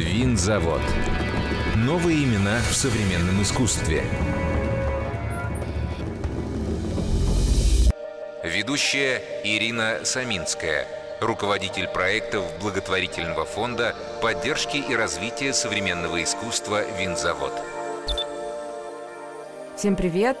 Винзавод. Новые имена в современном искусстве. Ведущая Ирина Саминская, руководитель проектов благотворительного фонда поддержки и развития современного искусства «Винзавод». Всем привет!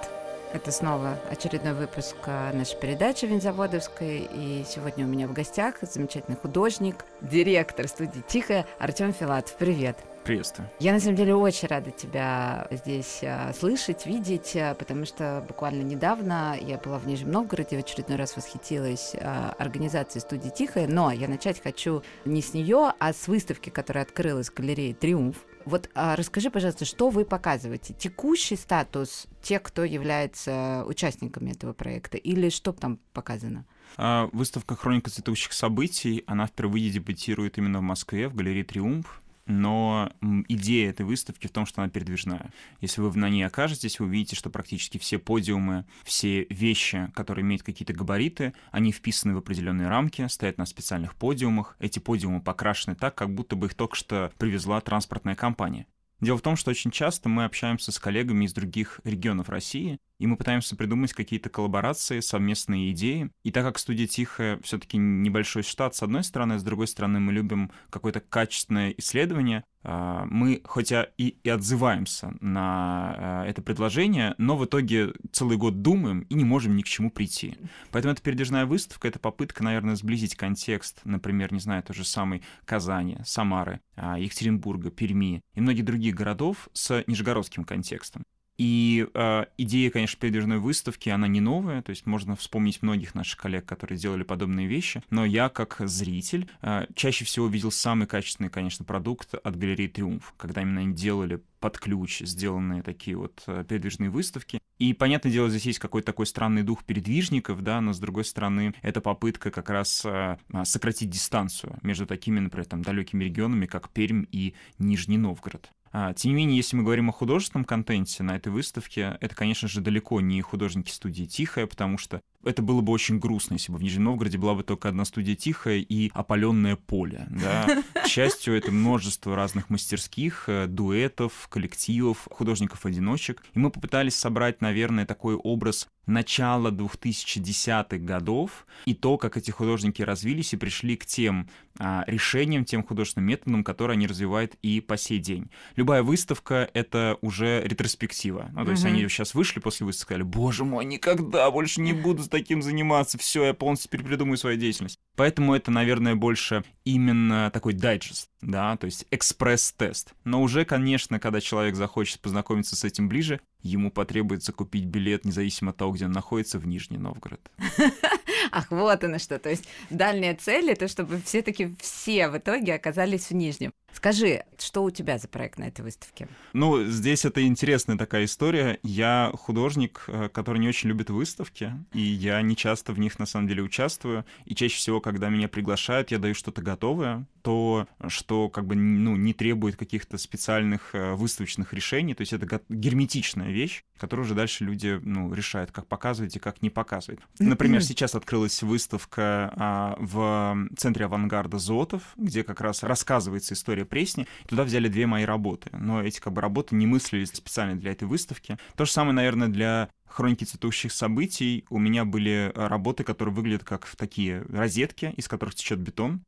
Это снова очередной выпуск а, нашей передачи Винзаводовской. И сегодня у меня в гостях замечательный художник, директор студии «Тихая» Артем Филатов. Привет! Приветствую. Я на самом деле очень рада тебя здесь а, слышать, видеть, а, потому что буквально недавно я была в Нижнем Новгороде, в очередной раз восхитилась а, организацией студии Тихая, но я начать хочу не с нее, а с выставки, которая открылась в галерее Триумф. Вот а, расскажи, пожалуйста, что вы показываете? Текущий статус тех, кто является участниками этого проекта, или что там показано? А, выставка «Хроника цветущих событий», она впервые дебютирует именно в Москве, в галерее «Триумф» но идея этой выставки в том, что она передвижная. Если вы на ней окажетесь, вы увидите, что практически все подиумы, все вещи, которые имеют какие-то габариты, они вписаны в определенные рамки, стоят на специальных подиумах. Эти подиумы покрашены так, как будто бы их только что привезла транспортная компания. Дело в том, что очень часто мы общаемся с коллегами из других регионов России, и мы пытаемся придумать какие-то коллаборации, совместные идеи. И так как студия Тихая все-таки небольшой штат, с одной стороны, с другой стороны, мы любим какое-то качественное исследование, мы хотя и, и отзываемся на а, это предложение, но в итоге целый год думаем и не можем ни к чему прийти. Поэтому эта передвижная выставка — это попытка, наверное, сблизить контекст, например, не знаю, той же самой Казани, Самары, а, Екатеринбурга, Перми и многих других городов с нижегородским контекстом. И э, идея, конечно, передвижной выставки, она не новая, то есть можно вспомнить многих наших коллег, которые делали подобные вещи, но я, как зритель, э, чаще всего видел самый качественный, конечно, продукт от галереи «Триумф», когда именно они делали под ключ сделанные такие вот э, передвижные выставки. И, понятное дело, здесь есть какой-то такой странный дух передвижников, да, но, с другой стороны, это попытка как раз э, сократить дистанцию между такими, например, там, далекими регионами, как Пермь и Нижний Новгород. А, тем не менее, если мы говорим о художественном контенте на этой выставке, это, конечно же, далеко не художники студии «Тихая», потому что это было бы очень грустно, если бы в Нижнем Новгороде была бы только одна студия «Тихая» и опаленное поле. Да? К счастью, это множество разных мастерских, э, дуэтов, коллективов, художников-одиночек. И мы попытались собрать, наверное, такой образ начала 2010-х годов и то, как эти художники развились и пришли к тем а, решениям, тем художественным методам, которые они развивают и по сей день. Любая выставка — это уже ретроспектива. Ну, то есть они сейчас вышли после выставки, сказали, боже мой, никогда больше не буду с таким заниматься, все, я полностью перепридумаю свою деятельность. Поэтому это, наверное, больше именно такой дайджест, да, то есть экспресс-тест. Но уже, конечно, когда человек захочет познакомиться с этим ближе, ему потребуется купить билет, независимо от того, где он находится, в Нижний Новгород. Ах, вот оно что. То есть дальняя цель — это чтобы все-таки все в итоге оказались в Нижнем. Скажи, что у тебя за проект на этой выставке? Ну, здесь это интересная такая история. Я художник, э, который не очень любит выставки, и я не часто в них на самом деле участвую. И чаще всего, когда меня приглашают, я даю что-то готовое, то, что как бы ну, не требует каких-то специальных э, выставочных решений. То есть это герметичная вещь, которую уже дальше люди ну, решают, как показывать и как не показывать. Например, сейчас открылась выставка а, в центре авангарда Зотов, где как раз рассказывается история Пресни. Туда взяли две мои работы, но эти как бы работы не мыслились специально для этой выставки. То же самое, наверное, для хроники цветущих событий у меня были э, работы, которые выглядят как такие розетки, из которых течет бетон.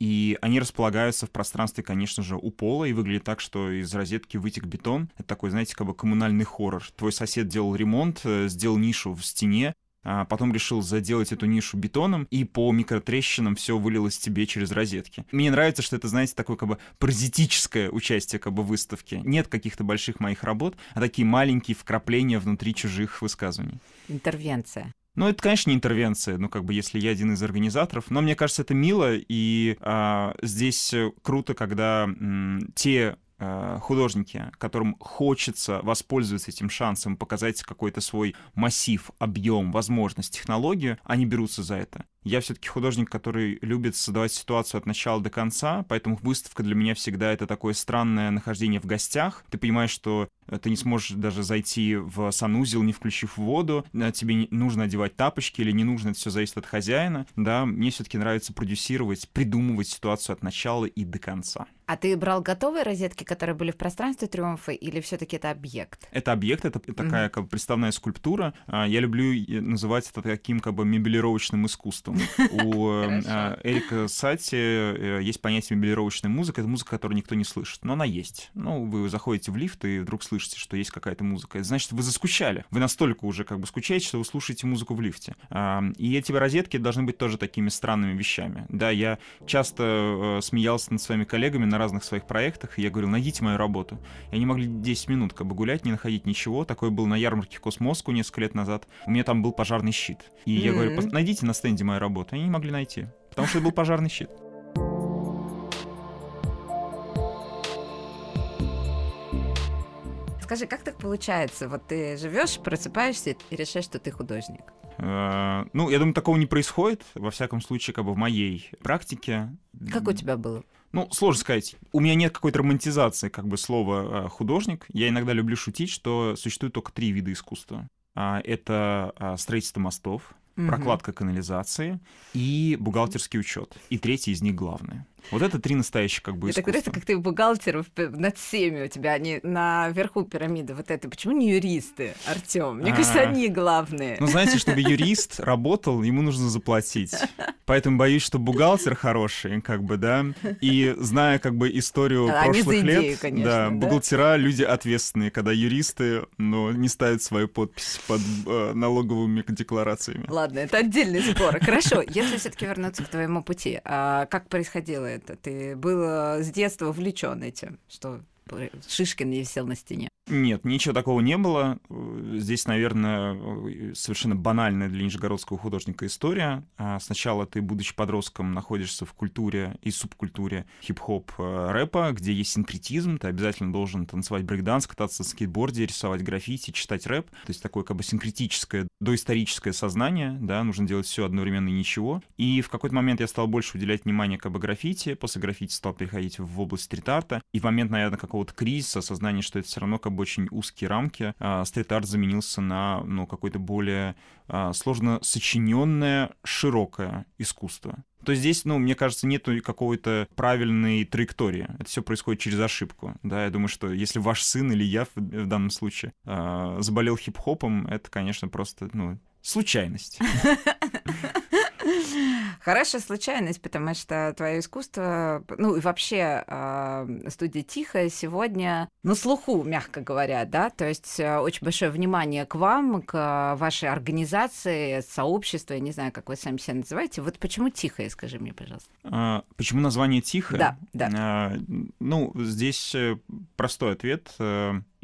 И они располагаются в пространстве, конечно же, у пола, и выглядит так, что из розетки вытек бетон. Это такой, знаете, как бы коммунальный хоррор. Твой сосед делал ремонт, э, сделал нишу в стене, а потом решил заделать эту нишу бетоном, и по микротрещинам все вылилось тебе через розетки. Мне нравится, что это, знаете, такое как бы паразитическое участие как бы в выставке. Нет каких-то больших моих работ, а такие маленькие вкрапления внутри чужих высказываний. Интервенция. Ну, это, конечно, не интервенция, ну, как бы, если я один из организаторов, но мне кажется, это мило, и а, здесь круто, когда м, те художники, которым хочется воспользоваться этим шансом, показать какой-то свой массив, объем, возможность, технологию, они берутся за это. Я все-таки художник, который любит создавать ситуацию от начала до конца, поэтому выставка для меня всегда это такое странное нахождение в гостях. Ты понимаешь, что э, ты не сможешь даже зайти в санузел, не включив воду, э, тебе нужно одевать тапочки или не нужно, это все зависит от хозяина, да, мне все-таки нравится продюсировать, придумывать ситуацию от начала и до конца. А ты брал готовые розетки, которые были в пространстве Триумфа, или все-таки это объект? Это объект, это такая как бы представная скульптура. А, я люблю называть это таким как бы мебелировочным искусством. У а, Эрика Сати э, есть понятие мебелировочной музыки. Это музыка, которую никто не слышит, но она есть. Ну, вы заходите в лифт и вдруг слышите, что есть какая-то музыка. Это значит, вы заскучали. Вы настолько уже как бы скучаете, что вы слушаете музыку в лифте. И эти розетки должны быть тоже такими странными вещами. Да, я часто э, смеялся над своими коллегами на разных своих проектах, и я говорил, найдите мою работу. И они могли 10 минут как бы гулять, не находить ничего. Такое был на ярмарке Космоску несколько лет назад. У меня там был пожарный щит. И mm-hmm. я говорю, найдите на стенде мою работу. Они не могли найти, потому что это был пожарный щит. Скажи, как так получается? Вот ты живешь, просыпаешься и решаешь, что ты художник. Э, ну, я думаю, такого не происходит, во всяком случае, как бы в моей практике. Как у тебя было? Ну, сложно сказать. У меня нет какой-то романтизации как бы слова э, художник. Я иногда люблю шутить, что существует только три вида искусства. А, это а, строительство мостов, прокладка канализации и бухгалтерский учет. И третий из них главное. Вот это три настоящих как бы Это искусства. как ты бухгалтеров над всеми у тебя, они наверху пирамиды вот это. Почему не юристы, Артем? Мне кажется, а. они главные. Ну, знаете, чтобы юрист работал, ему нужно заплатить. Поэтому боюсь, что бухгалтер хороший, как бы, да, и зная как бы историю прошлых лет, да, бухгалтера люди ответственные, когда юристы, ну, не ставят свою подпись под э, налоговыми декларациями. Ладно, это отдельный спор. Хорошо, если все-таки вернуться к твоему пути, а как происходило это? Ты был э, с детства увлечен этим, что Шишкин не висел на стене. Нет, ничего такого не было. Здесь, наверное, совершенно банальная для нижегородского художника история. А сначала ты, будучи подростком, находишься в культуре и субкультуре хип-хоп э, рэпа, где есть синкретизм, ты обязательно должен танцевать брейкданс, кататься на скейтборде, рисовать граффити, читать рэп. То есть такое как бы синкретическое, доисторическое сознание, да, нужно делать все одновременно и ничего. И в какой-то момент я стал больше уделять внимание как бы граффити, после граффити стал переходить в область стрит-арта, и в момент, наверное, какого-то кризиса, осознания, что это все равно как бы очень узкие рамки, а, стрит-арт заменился на ну, какое-то более а, сложно сочиненное, широкое искусство. То здесь, ну, мне кажется, нету какой-то правильной траектории. Это все происходит через ошибку. Да, я думаю, что если ваш сын или я в, в данном случае э, заболел хип-хопом, это, конечно, просто, ну, случайность. Хорошая случайность, потому что твое искусство, ну и вообще э, студия Тихая сегодня на слуху, мягко говоря, да, то есть э, очень большое внимание к вам, к вашей организации, сообществу, я не знаю, как вы сами себя называете. Вот почему Тихая, скажи мне, пожалуйста. А, почему название Тихая? Да, да. А, ну, здесь э, простой ответ.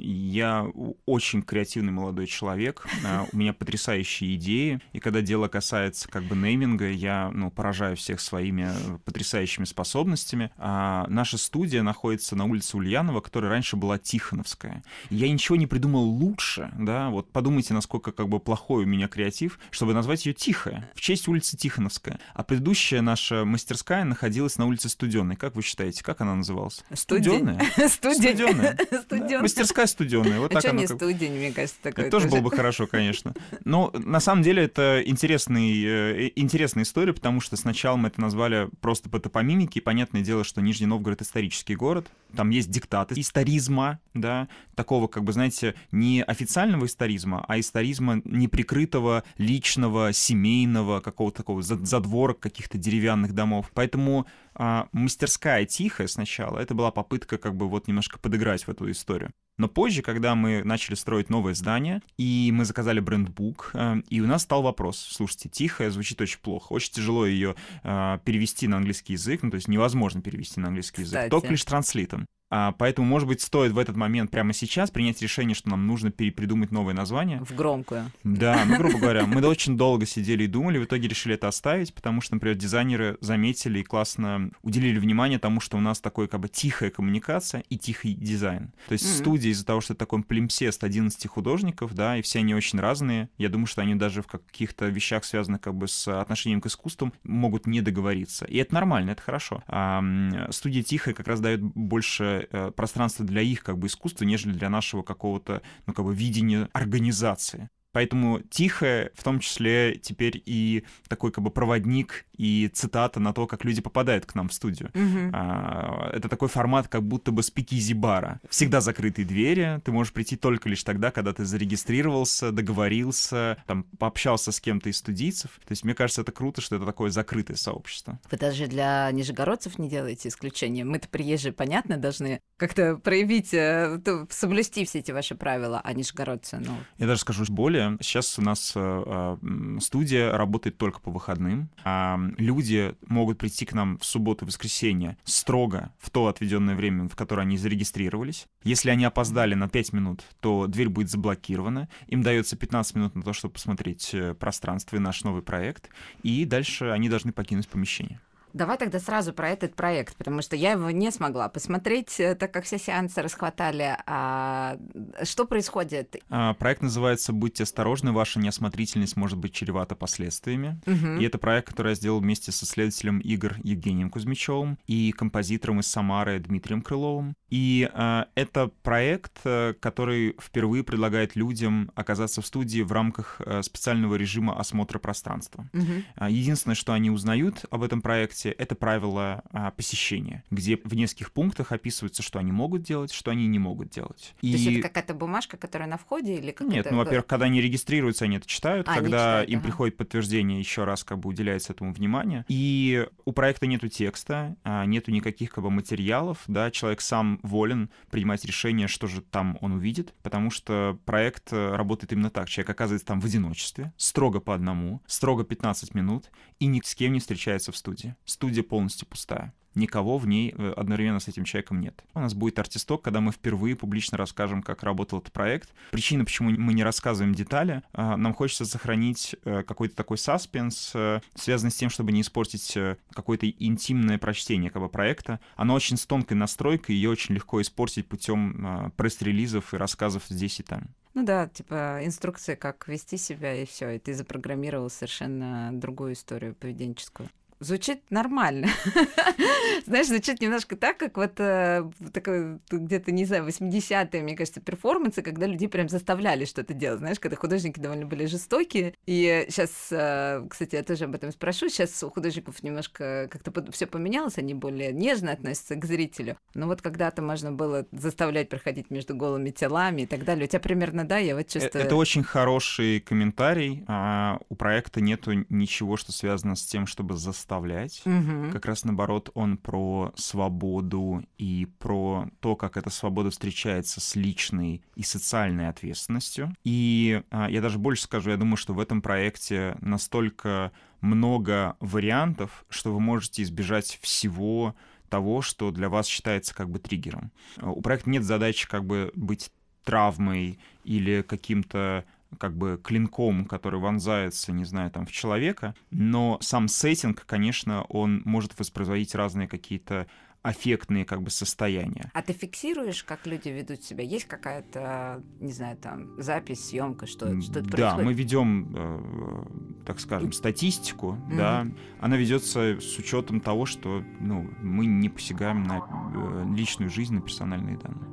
Э, я очень креативный молодой человек, а, у меня потрясающие идеи, и когда дело касается как бы нейминга, я ну, поражаю всех своими потрясающими способностями. А наша студия находится на улице Ульянова, которая раньше была Тихоновская. я ничего не придумал лучше, да, вот подумайте, насколько как бы плохой у меня креатив, чтобы назвать ее Тихая, в честь улицы Тихоновская. А предыдущая наша мастерская находилась на улице Студенной. Как вы считаете, как она называлась? Студенная. Студенная. Мастерская студеная. Вот а так что не как... студень, мне кажется, такое. Это тоже было бы хорошо, конечно. Но на самом деле это интересный, э, интересная история, потому что сначала мы это назвали просто по топонимике. И понятное дело, что Нижний Новгород — исторический город. Там есть диктаты историзма, да, такого, как бы, знаете, не официального историзма, а историзма неприкрытого, личного, семейного, какого-то такого задворок каких-то деревянных домов. Поэтому а, мастерская тихая сначала, это была попытка как бы вот немножко подыграть в эту историю. Но позже, когда мы начали строить новое здание, и мы заказали брендбук, э, и у нас стал вопрос, слушайте, тихая звучит очень плохо, очень тяжело ее э, перевести на английский язык, ну то есть невозможно перевести на английский язык, Кстати. только лишь транслитом. А, поэтому, может быть, стоит в этот момент прямо сейчас принять решение, что нам нужно перепридумать новое название. В громкую. Да, ну, грубо говоря, мы очень долго сидели и думали, в итоге решили это оставить, потому что, например, дизайнеры заметили и классно уделили внимание тому, что у нас такой как бы тихая коммуникация и тихий дизайн. То есть mm-hmm. студия из-за того, что это такой плимпсест 11 художников, да, и все они очень разные, я думаю, что они даже в каких-то вещах, связанных как бы с отношением к искусству, могут не договориться. И это нормально, это хорошо. А, студия тихая как раз дает больше э, пространства для их как бы искусства, нежели для нашего какого-то, ну, как бы видения организации. Поэтому тихое, в том числе теперь и такой как бы проводник и цитата на то, как люди попадают к нам в студию. Mm-hmm. А, это такой формат, как будто бы спикизи бара. Всегда закрытые двери, ты можешь прийти только лишь тогда, когда ты зарегистрировался, договорился, там, пообщался с кем-то из студийцев. То есть мне кажется, это круто, что это такое закрытое сообщество. Вы даже для нижегородцев не делаете исключения. Мы-то приезжие, понятно, должны как-то проявить, э, соблюсти все эти ваши правила, а нижегородцы, ну... Я даже скажу более более. Сейчас у нас э, студия работает только по выходным. А люди могут прийти к нам в субботу и воскресенье строго в то отведенное время, в которое они зарегистрировались. Если они опоздали на 5 минут, то дверь будет заблокирована. Им дается 15 минут на то, чтобы посмотреть э, пространство и наш новый проект. И дальше они должны покинуть помещение. Давай тогда сразу про этот проект, потому что я его не смогла посмотреть, э, так как все сеансы расхватали. А что происходит? А, проект называется «Будьте осторожны, ваша неосмотрительность может быть чревата последствиями». Угу. И это проект, который я сделал вместе с исследователем игр Евгением Кузьмичевым и композитором из Самары Дмитрием Крыловым. И а, это проект, э, который впервые предлагает людям оказаться в студии в рамках э, специального режима осмотра пространства. Угу. Единственное, что они узнают об этом проекте, проекте, это правила а, посещения, где в нескольких пунктах описывается, что они могут делать, что они не могут делать. То и... есть это какая-то бумажка, которая на входе или как Нет, ну, во-первых, когда они регистрируются, они это читают, а, когда читают, им ага. приходит подтверждение, еще раз как бы уделяется этому внимание. И у проекта нету текста, а, нету никаких как бы материалов, да, человек сам волен принимать решение, что же там он увидит, потому что проект э, работает именно так. Человек оказывается там в одиночестве, строго по одному, строго 15 минут, и ни с кем не встречается в студии студия полностью пустая. Никого в ней э, одновременно с этим человеком нет. У нас будет артисток, когда мы впервые публично расскажем, как работал этот проект. Причина, почему мы не рассказываем детали, а, нам хочется сохранить э, какой-то такой саспенс, э, связанный с тем, чтобы не испортить какое-то интимное прочтение как бы, проекта. Оно очень с тонкой настройкой, ее очень легко испортить путем пресс-релизов и рассказов здесь и там. Ну да, типа инструкция, как вести себя, и все, и ты запрограммировал совершенно другую историю поведенческую звучит нормально. Знаешь, звучит немножко так, как вот э, такой где-то, не знаю, 80-е, мне кажется, перформансы, когда людей прям заставляли что-то делать. Знаешь, когда художники довольно были жестокие. И сейчас, э, кстати, я тоже об этом спрошу, сейчас у художников немножко как-то все поменялось, они более нежно относятся к зрителю. Но вот когда-то можно было заставлять проходить между голыми телами и так далее. У тебя примерно, да, я вот э, чувствую... Это очень хороший комментарий. А у проекта нету ничего, что связано с тем, чтобы заставить заставлять. Угу. Как раз наоборот, он про свободу и про то, как эта свобода встречается с личной и социальной ответственностью. И а, я даже больше скажу, я думаю, что в этом проекте настолько много вариантов, что вы можете избежать всего того, что для вас считается как бы триггером. У проекта нет задачи как бы быть травмой или каким-то как бы клинком, который вонзается, не знаю, там, в человека, но сам сеттинг, конечно, он может воспроизводить разные какие-то аффектные как бы состояния. А ты фиксируешь, как люди ведут себя? Есть какая-то, не знаю, там, запись, съемка, что, что Да, происходит? мы ведем, э, так скажем, статистику, mm-hmm. да. Она ведется с учетом того, что ну, мы не посягаем на э, личную жизнь, на персональные данные.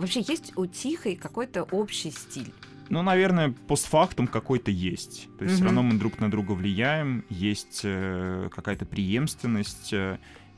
Вообще есть у Тихой какой-то общий стиль? Ну, наверное, постфактум какой-то есть. То есть mm-hmm. все равно мы друг на друга влияем, есть э, какая-то преемственность.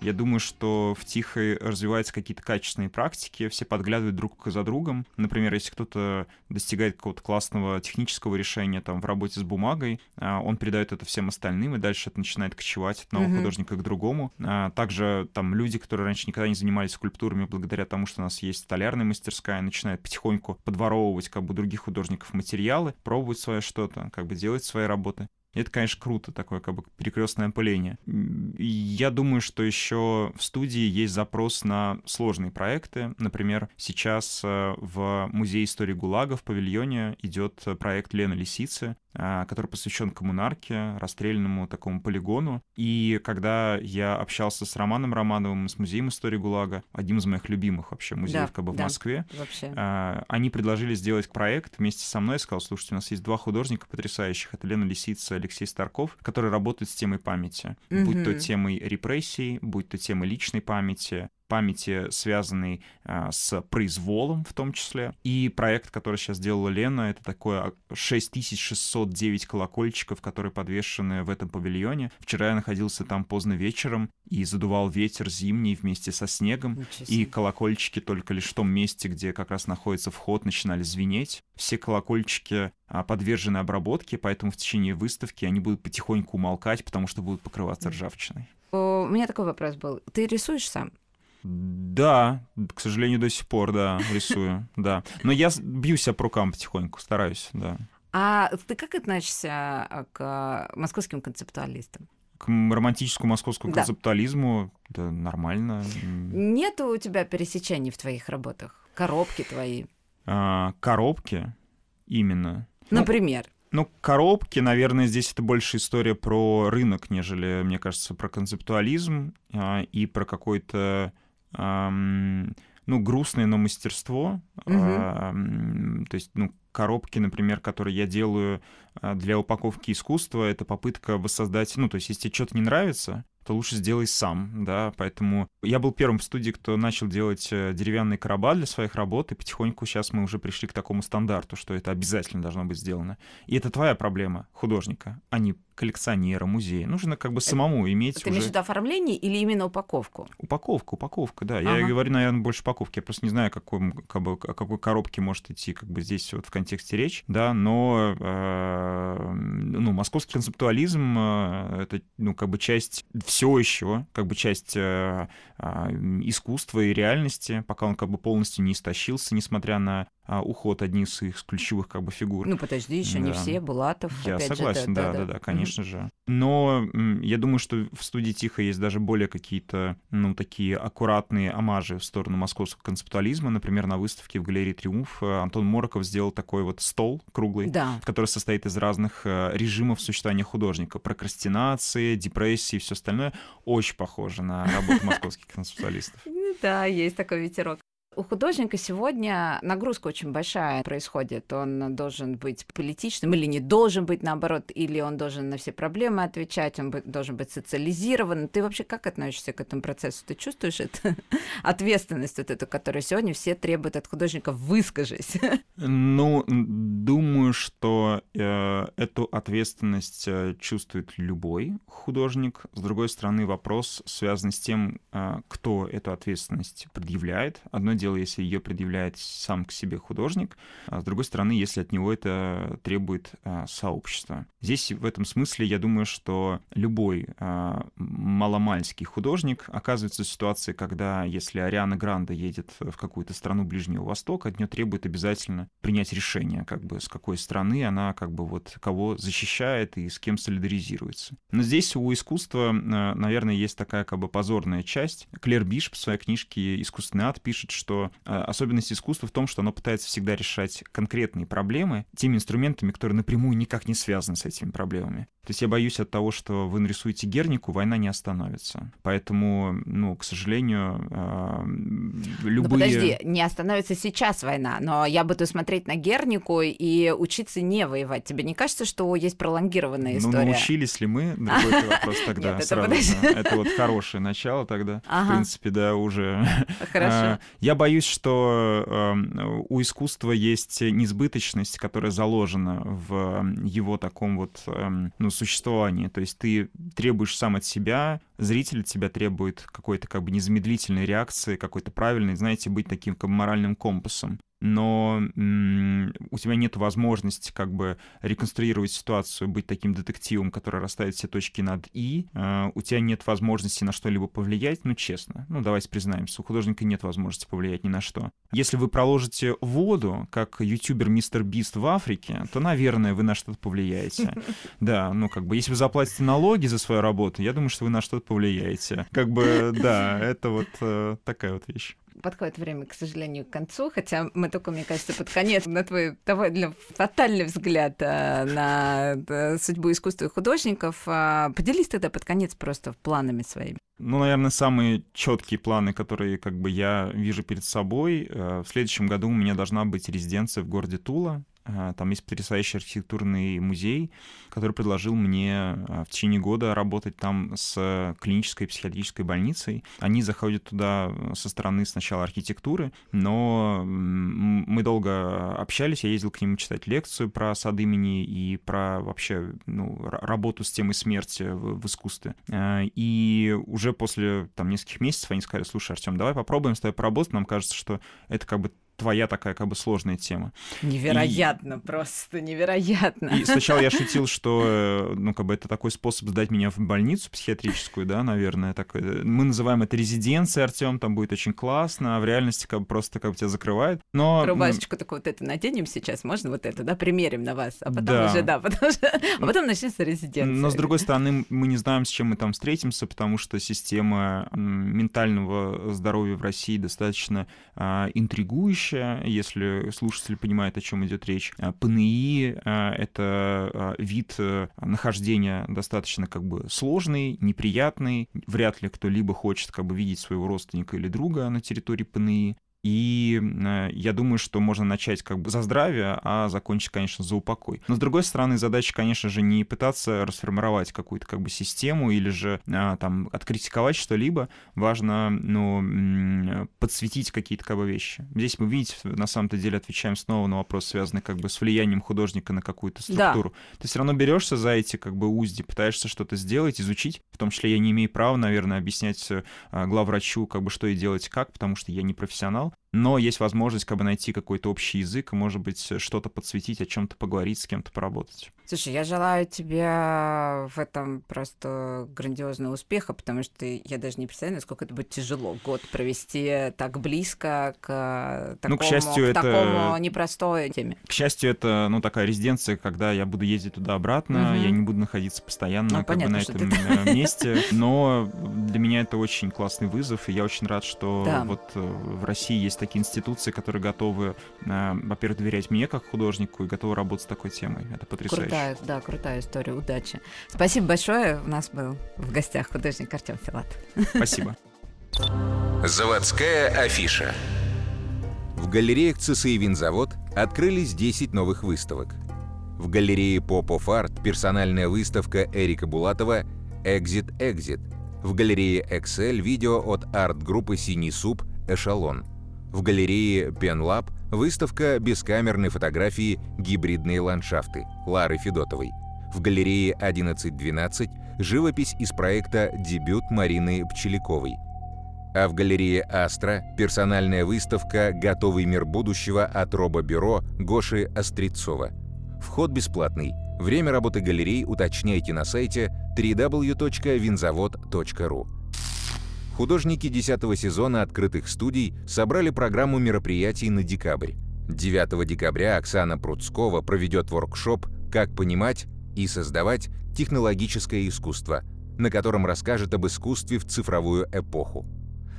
Я думаю, что в Тихой развиваются какие-то качественные практики, все подглядывают друг за другом. Например, если кто-то достигает какого-то классного технического решения там в работе с бумагой, а, он передает это всем остальным, и дальше это начинает кочевать от одного mm-hmm. художника к другому. А, также там люди, которые раньше никогда не занимались скульптурами, благодаря тому, что у нас есть столярная мастерская, начинают потихоньку подворовывать как бы других художников материалы, пробовать свое что-то, как бы делать свои работы. Это, конечно, круто, такое как бы перекрестное опыление. Я думаю, что еще в студии есть запрос на сложные проекты. Например, сейчас э, в Музее истории ГУЛАГа в павильоне идет проект Лены Лисицы, который посвящен коммунарке, расстрелянному такому полигону. И когда я общался с Романом Романовым, с Музеем истории ГУЛАГа, одним из моих любимых вообще музеев да, как бы в да, Москве, вообще. А, они предложили сделать проект вместе со мной. Я сказал, слушайте, у нас есть два художника потрясающих. Это Лена Лисица, Алексей Старков, которые работают с темой памяти. Угу. Будь то темой репрессий, будь то темой личной памяти, памяти, связанный а, с произволом в том числе. И проект, который сейчас делала Лена, это такое 6609 колокольчиков, которые подвешены в этом павильоне. Вчера я находился там поздно вечером и задувал ветер зимний вместе со снегом, и колокольчики только лишь в том месте, где как раз находится вход, начинали звенеть. Все колокольчики а, подвержены обработке, поэтому в течение выставки они будут потихоньку умолкать, потому что будут покрываться ржавчиной. У меня такой вопрос был. Ты рисуешь сам? Да, к сожалению, до сих пор, да, рисую, да. Но я бью себя по рукам потихоньку, стараюсь, да. А ты как относишься а, к московским концептуалистам? К романтическому московскому да. концептуализму, да, нормально. Нет у тебя пересечений в твоих работах? Коробки твои? А, коробки? Именно. Ну, Например? Ну, коробки, наверное, здесь это больше история про рынок, нежели, мне кажется, про концептуализм а, и про какой-то ну, грустное, но мастерство. Угу. То есть, ну, коробки, например, которые я делаю а, для упаковки искусства, это попытка воссоздать, ну, то есть, если тебе что-то не нравится, то лучше сделай сам, да, поэтому я был первым в студии, кто начал делать э, деревянные короба для своих работ, и потихоньку сейчас мы уже пришли к такому стандарту, что это обязательно должно быть сделано. И это твоя проблема, художника, а не коллекционера, музея. Нужно как бы самому это, иметь Ты уже... имеешь в виду оформление или именно упаковку? Упаковка, упаковка, да. Ага. Я говорю, наверное, больше упаковки. Я просто не знаю, какой, как бы, о какой коробке может идти как бы здесь вот в контексте речь, да, но э, ну, московский концептуализм э, это, ну, как бы часть все еще, как бы часть э, э, искусства и реальности, пока он как бы полностью не истощился, несмотря на а, уход одни из их ключевых как бы фигур. Ну подожди, еще да. не все, Булатов. Я согласен, же, да, да, да, да, конечно mm-hmm. же. Но я думаю, что в студии Тихо есть даже более какие-то, ну, такие аккуратные амажи в сторону московского концептуализма. Например, на выставке в галерее Триумф Антон Мороков сделал такой вот стол круглый, да. который состоит из разных э, режимов существования художника. Прокрастинации, депрессии и все остальное. Очень похоже на работу московских концептуалистов. Да, есть такой ветерок. У художника сегодня нагрузка очень большая происходит. Он должен быть политичным или не должен быть, наоборот, или он должен на все проблемы отвечать, он должен быть социализирован. Ты вообще как относишься к этому процессу? Ты чувствуешь это? ответственность вот эту, которую сегодня все требуют от художника «выскажись»? ну, думаю, что э, эту ответственность э, чувствует любой художник. С другой стороны, вопрос связан с тем, э, кто эту ответственность предъявляет. Одно дело, если ее предъявляет сам к себе художник, а с другой стороны, если от него это требует а, сообщество. Здесь в этом смысле я думаю, что любой а, маломальский художник оказывается в ситуации, когда если Ариана Гранда едет в какую-то страну Ближнего Востока, от нее требует обязательно принять решение, как бы с какой страны она как бы вот кого защищает и с кем солидаризируется. Но здесь у искусства, наверное, есть такая как бы позорная часть. Клер Биш в своей книжке «Искусственный ад» пишет, что что э, особенность искусства в том, что оно пытается всегда решать конкретные проблемы теми инструментами, которые напрямую никак не связаны с этими проблемами. То есть я боюсь от того, что вы нарисуете Гернику, война не остановится. Поэтому, ну, к сожалению, э, любые... Ну, подожди, не остановится сейчас война, но я буду смотреть на Гернику и учиться не воевать. Тебе не кажется, что есть пролонгированная ну, история? Ну, научились ли мы? Другой вопрос тогда. Это, вот хорошее начало тогда. В принципе, да, уже. Хорошо. А, я боюсь, что э, у искусства есть несбыточность, которая заложена в его таком вот, э, ну, существовании. То есть ты требуешь сам от себя, зритель от тебя требует какой-то как бы незамедлительной реакции, какой-то правильной, знаете, быть таким как моральным компасом. Но у тебя нет возможности как бы реконструировать ситуацию, быть таким детективом, который расставит все точки над «и», э, у тебя нет возможности на что-либо повлиять, ну, честно, ну, давайте признаемся, у художника нет возможности повлиять ни на что. Если вы проложите воду, как ютубер Мистер Бист в Африке, то, наверное, вы на что-то повлияете. Да, ну, как бы, если вы заплатите налоги за свою работу, я думаю, что вы на что-то повлияете. Как бы, да, это вот э, такая вот вещь подходит время, к сожалению, к концу, хотя мы только, мне кажется, под конец на твой довольно фатальный взгляд э, на э, судьбу искусства и художников. А, поделись тогда под конец просто планами своими. Ну, наверное, самые четкие планы, которые как бы я вижу перед собой. Э, в следующем году у меня должна быть резиденция в городе Тула. А, там есть потрясающий архитектурный музей, который предложил мне а, в течение года работать там с клинической психиатрической больницей. Они заходят туда со стороны сначала архитектуры, но мы долго общались, я ездил к ним читать лекцию про сад имени и про вообще ну, работу с темой смерти в, в искусстве. А, и уже после там, нескольких месяцев они сказали, слушай, Артем, давай попробуем с тобой поработать, нам кажется, что это как бы твоя такая как бы сложная тема. Невероятно, и... просто невероятно. И сначала я шутил, что э, ну как бы это такой способ сдать меня в больницу психиатрическую, да, наверное, так. Э, мы называем это резиденцией, Артем, там будет очень классно, а в реальности как бы просто как бы тебя закрывают. Но рубашечку такую вот это наденем сейчас, можно вот это, да, примерим на вас, а потом да. уже да, потому что, а потом начнется резиденция. Но с другой стороны мы не знаем, с чем мы там встретимся, потому что система ментального здоровья в России достаточно а, интригующая следующее, если слушатель понимает, о чем идет речь. А, ПНИ а, — это а, вид э, нахождения достаточно как бы сложный, неприятный. Вряд ли кто-либо хочет как бы видеть своего родственника или друга на территории ПНИ. И э, я думаю, что можно начать как бы за здравие, а закончить, конечно, за упокой. Но, с другой стороны, задача, конечно же, не пытаться расформировать какую-то как бы систему или же а, там откритиковать что-либо. Важно, ну, подсветить какие-то как бы вещи. Здесь мы, видите, на самом-то деле отвечаем снова на вопрос, связанный как бы с влиянием художника на какую-то структуру. Да. Ты все равно берешься за эти как бы узди, пытаешься что-то сделать, изучить. В том числе я не имею права, наверное, объяснять а, главврачу, как бы что и делать как, потому что я не профессионал но есть возможность как бы найти какой-то общий язык, может быть, что-то подсветить, о чем-то поговорить, с кем-то поработать. Слушай, я желаю тебе в этом просто грандиозного успеха, потому что я даже не представляю, насколько это будет тяжело год провести так близко к такому, ну, к счастью, к это... такому непростой теме. К счастью, это ну такая резиденция, когда я буду ездить туда-обратно, угу. я не буду находиться постоянно ну, как понятно, бы, на этом ты... Э, месте, но для меня это очень классный вызов, и я очень рад, что да. вот э, в России есть такие институции, которые готовы, э, во-первых, доверять мне как художнику и готовы работать с такой темой. Это потрясающе. Круто крутая, да, крутая история. Удачи. Спасибо большое. У нас был в гостях художник Артем Филат. Спасибо. Заводская афиша. В галереях ЦСИ «Винзавод» открылись 10 новых выставок. В галерее Pop of Art персональная выставка Эрика Булатова «Exit Exit». В галерее Excel видео от арт-группы «Синий суп» «Эшелон». В галерее Penlab выставка бескамерной фотографии «Гибридные ландшафты» Лары Федотовой. В галерее 1112 живопись из проекта «Дебют» Марины Пчеляковой. А в галерее «Астра» персональная выставка «Готовый мир будущего» от робо-бюро Гоши Острецова. Вход бесплатный. Время работы галерей уточняйте на сайте www.vinzavod.ru. Художники 10 сезона открытых студий собрали программу мероприятий на декабрь. 9 декабря Оксана Пруцкова проведет воркшоп «Как понимать и создавать технологическое искусство», на котором расскажет об искусстве в цифровую эпоху.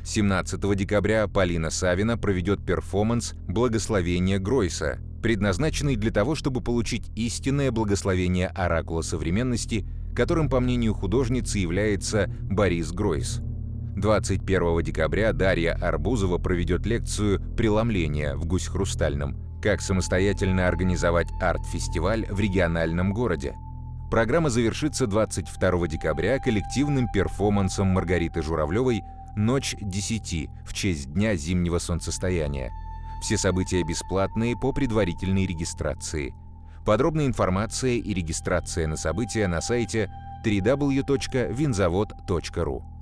17 декабря Полина Савина проведет перформанс «Благословение Гройса», предназначенный для того, чтобы получить истинное благословение оракула современности, которым, по мнению художницы, является Борис Гройс – 21 декабря Дарья Арбузова проведет лекцию «Преломление» в Гусь-Хрустальном. Как самостоятельно организовать арт-фестиваль в региональном городе. Программа завершится 22 декабря коллективным перформансом Маргариты Журавлевой «Ночь 10» в честь Дня зимнего солнцестояния. Все события бесплатные по предварительной регистрации. Подробная информация и регистрация на события на сайте www.vinzavod.ru.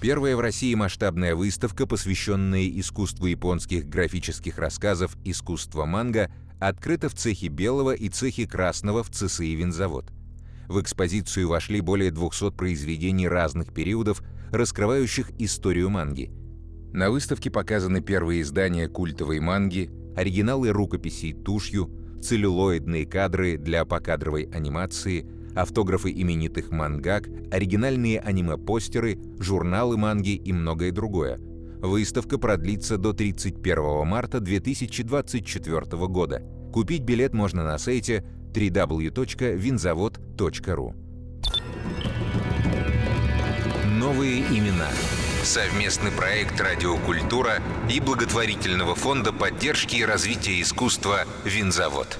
Первая в России масштабная выставка, посвященная искусству японских графических рассказов «Искусство манга», открыта в цехе белого и цехе красного в ЦСИ. В экспозицию вошли более 200 произведений разных периодов, раскрывающих историю манги. На выставке показаны первые издания культовой манги, оригиналы рукописей тушью, целлюлоидные кадры для покадровой анимации, автографы именитых мангак, оригинальные аниме-постеры, журналы манги и многое другое. Выставка продлится до 31 марта 2024 года. Купить билет можно на сайте www.винзавод.ру. Новые имена. Совместный проект «Радиокультура» и благотворительного фонда поддержки и развития искусства «Винзавод».